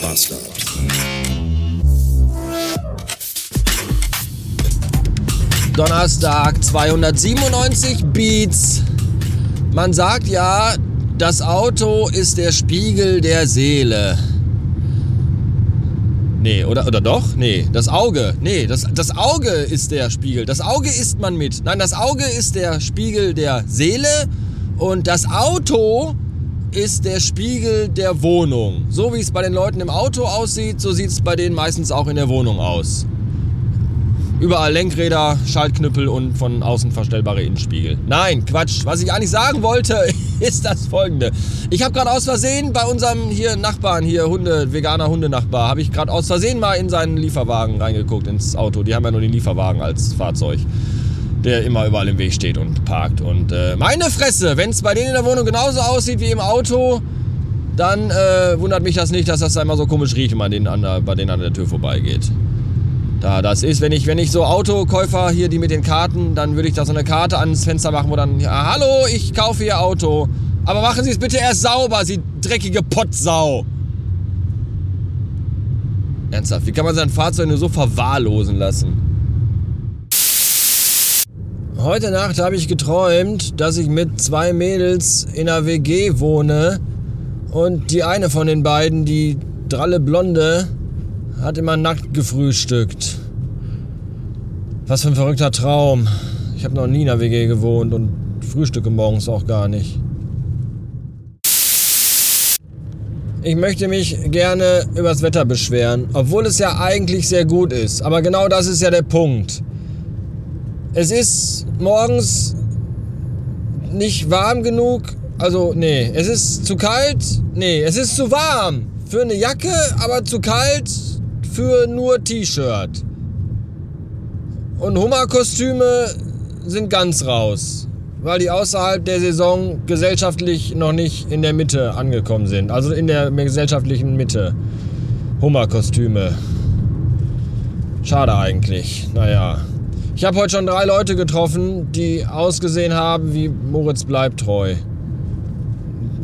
Bastard. Donnerstag 297 Beats. Man sagt ja, das Auto ist der Spiegel der Seele. Nee, oder, oder doch? Nee, das Auge. Nee, das, das Auge ist der Spiegel. Das Auge isst man mit. Nein, das Auge ist der Spiegel der Seele und das Auto ist der Spiegel der Wohnung. So wie es bei den Leuten im Auto aussieht, so sieht es bei denen meistens auch in der Wohnung aus. Überall Lenkräder, Schaltknüppel und von außen verstellbare Innenspiegel. Nein, Quatsch. Was ich eigentlich sagen wollte, ist das folgende. Ich habe gerade aus Versehen bei unserem hier Nachbarn, hier Hunde, veganer Hundenachbar, habe ich gerade aus Versehen mal in seinen Lieferwagen reingeguckt, ins Auto. Die haben ja nur den Lieferwagen als Fahrzeug, der immer überall im Weg steht und parkt. Und äh, meine Fresse, wenn es bei denen in der Wohnung genauso aussieht wie im Auto, dann äh, wundert mich das nicht, dass das da immer so komisch riecht, wenn man denen an der, bei denen an der Tür vorbeigeht. Da, das ist, wenn ich, wenn ich so Autokäufer hier, die mit den Karten, dann würde ich da so eine Karte ans Fenster machen, wo dann, ja, hallo, ich kaufe Ihr Auto. Aber machen Sie es bitte erst sauber, Sie dreckige Pottsau. Ernsthaft, wie kann man sein Fahrzeug nur so verwahrlosen lassen? Heute Nacht habe ich geträumt, dass ich mit zwei Mädels in einer WG wohne und die eine von den beiden, die dralle Blonde, hat immer nackt gefrühstückt. Was für ein verrückter Traum. Ich habe noch nie in der WG gewohnt und frühstücke morgens auch gar nicht. Ich möchte mich gerne übers Wetter beschweren, obwohl es ja eigentlich sehr gut ist. Aber genau das ist ja der Punkt. Es ist morgens nicht warm genug. Also, nee, es ist zu kalt. Nee, es ist zu warm für eine Jacke, aber zu kalt für nur T-Shirt. Und Hummerkostüme sind ganz raus, weil die außerhalb der Saison gesellschaftlich noch nicht in der Mitte angekommen sind. Also in der gesellschaftlichen Mitte. Hummerkostüme. Schade eigentlich. Naja. Ich habe heute schon drei Leute getroffen, die ausgesehen haben wie Moritz bleibt treu.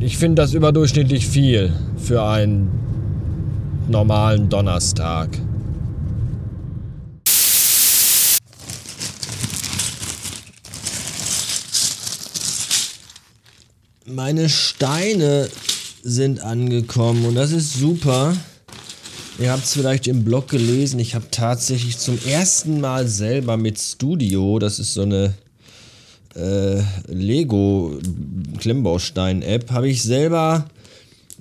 Ich finde das überdurchschnittlich viel für einen normalen Donnerstag. Meine Steine sind angekommen und das ist super. Ihr habt es vielleicht im Blog gelesen. Ich habe tatsächlich zum ersten Mal selber mit Studio, das ist so eine äh, Lego Klemmbaustein-App, habe ich selber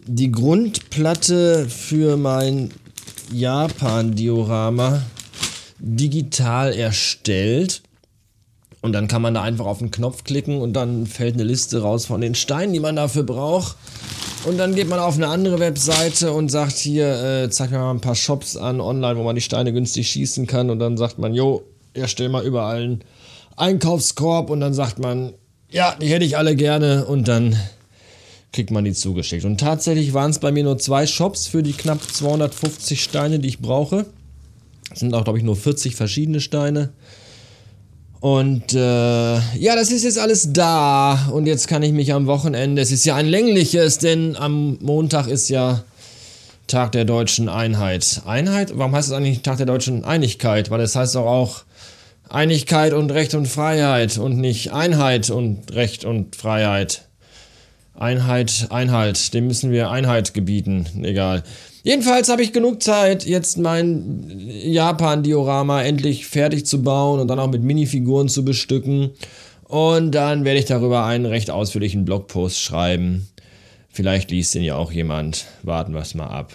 die Grundplatte für mein Japan-Diorama digital erstellt. Und dann kann man da einfach auf den Knopf klicken und dann fällt eine Liste raus von den Steinen, die man dafür braucht. Und dann geht man auf eine andere Webseite und sagt hier, äh, zeig mir mal ein paar Shops an online, wo man die Steine günstig schießen kann. Und dann sagt man, jo, erstell mal überall einen Einkaufskorb. Und dann sagt man, ja, die hätte ich alle gerne. Und dann kriegt man die zugeschickt. Und tatsächlich waren es bei mir nur zwei Shops für die knapp 250 Steine, die ich brauche. Es sind auch, glaube ich, nur 40 verschiedene Steine. Und äh, ja, das ist jetzt alles da. Und jetzt kann ich mich am Wochenende, es ist ja ein längliches, denn am Montag ist ja Tag der deutschen Einheit. Einheit? Warum heißt es eigentlich Tag der deutschen Einigkeit? Weil es heißt doch auch Einigkeit und Recht und Freiheit und nicht Einheit und Recht und Freiheit. Einheit, Einheit, dem müssen wir Einheit gebieten, egal. Jedenfalls habe ich genug Zeit, jetzt mein Japan-Diorama endlich fertig zu bauen und dann auch mit Minifiguren zu bestücken. Und dann werde ich darüber einen recht ausführlichen Blogpost schreiben. Vielleicht liest den ja auch jemand. Warten wir es mal ab.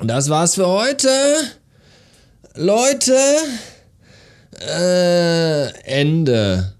Und das war's für heute. Leute, äh, Ende.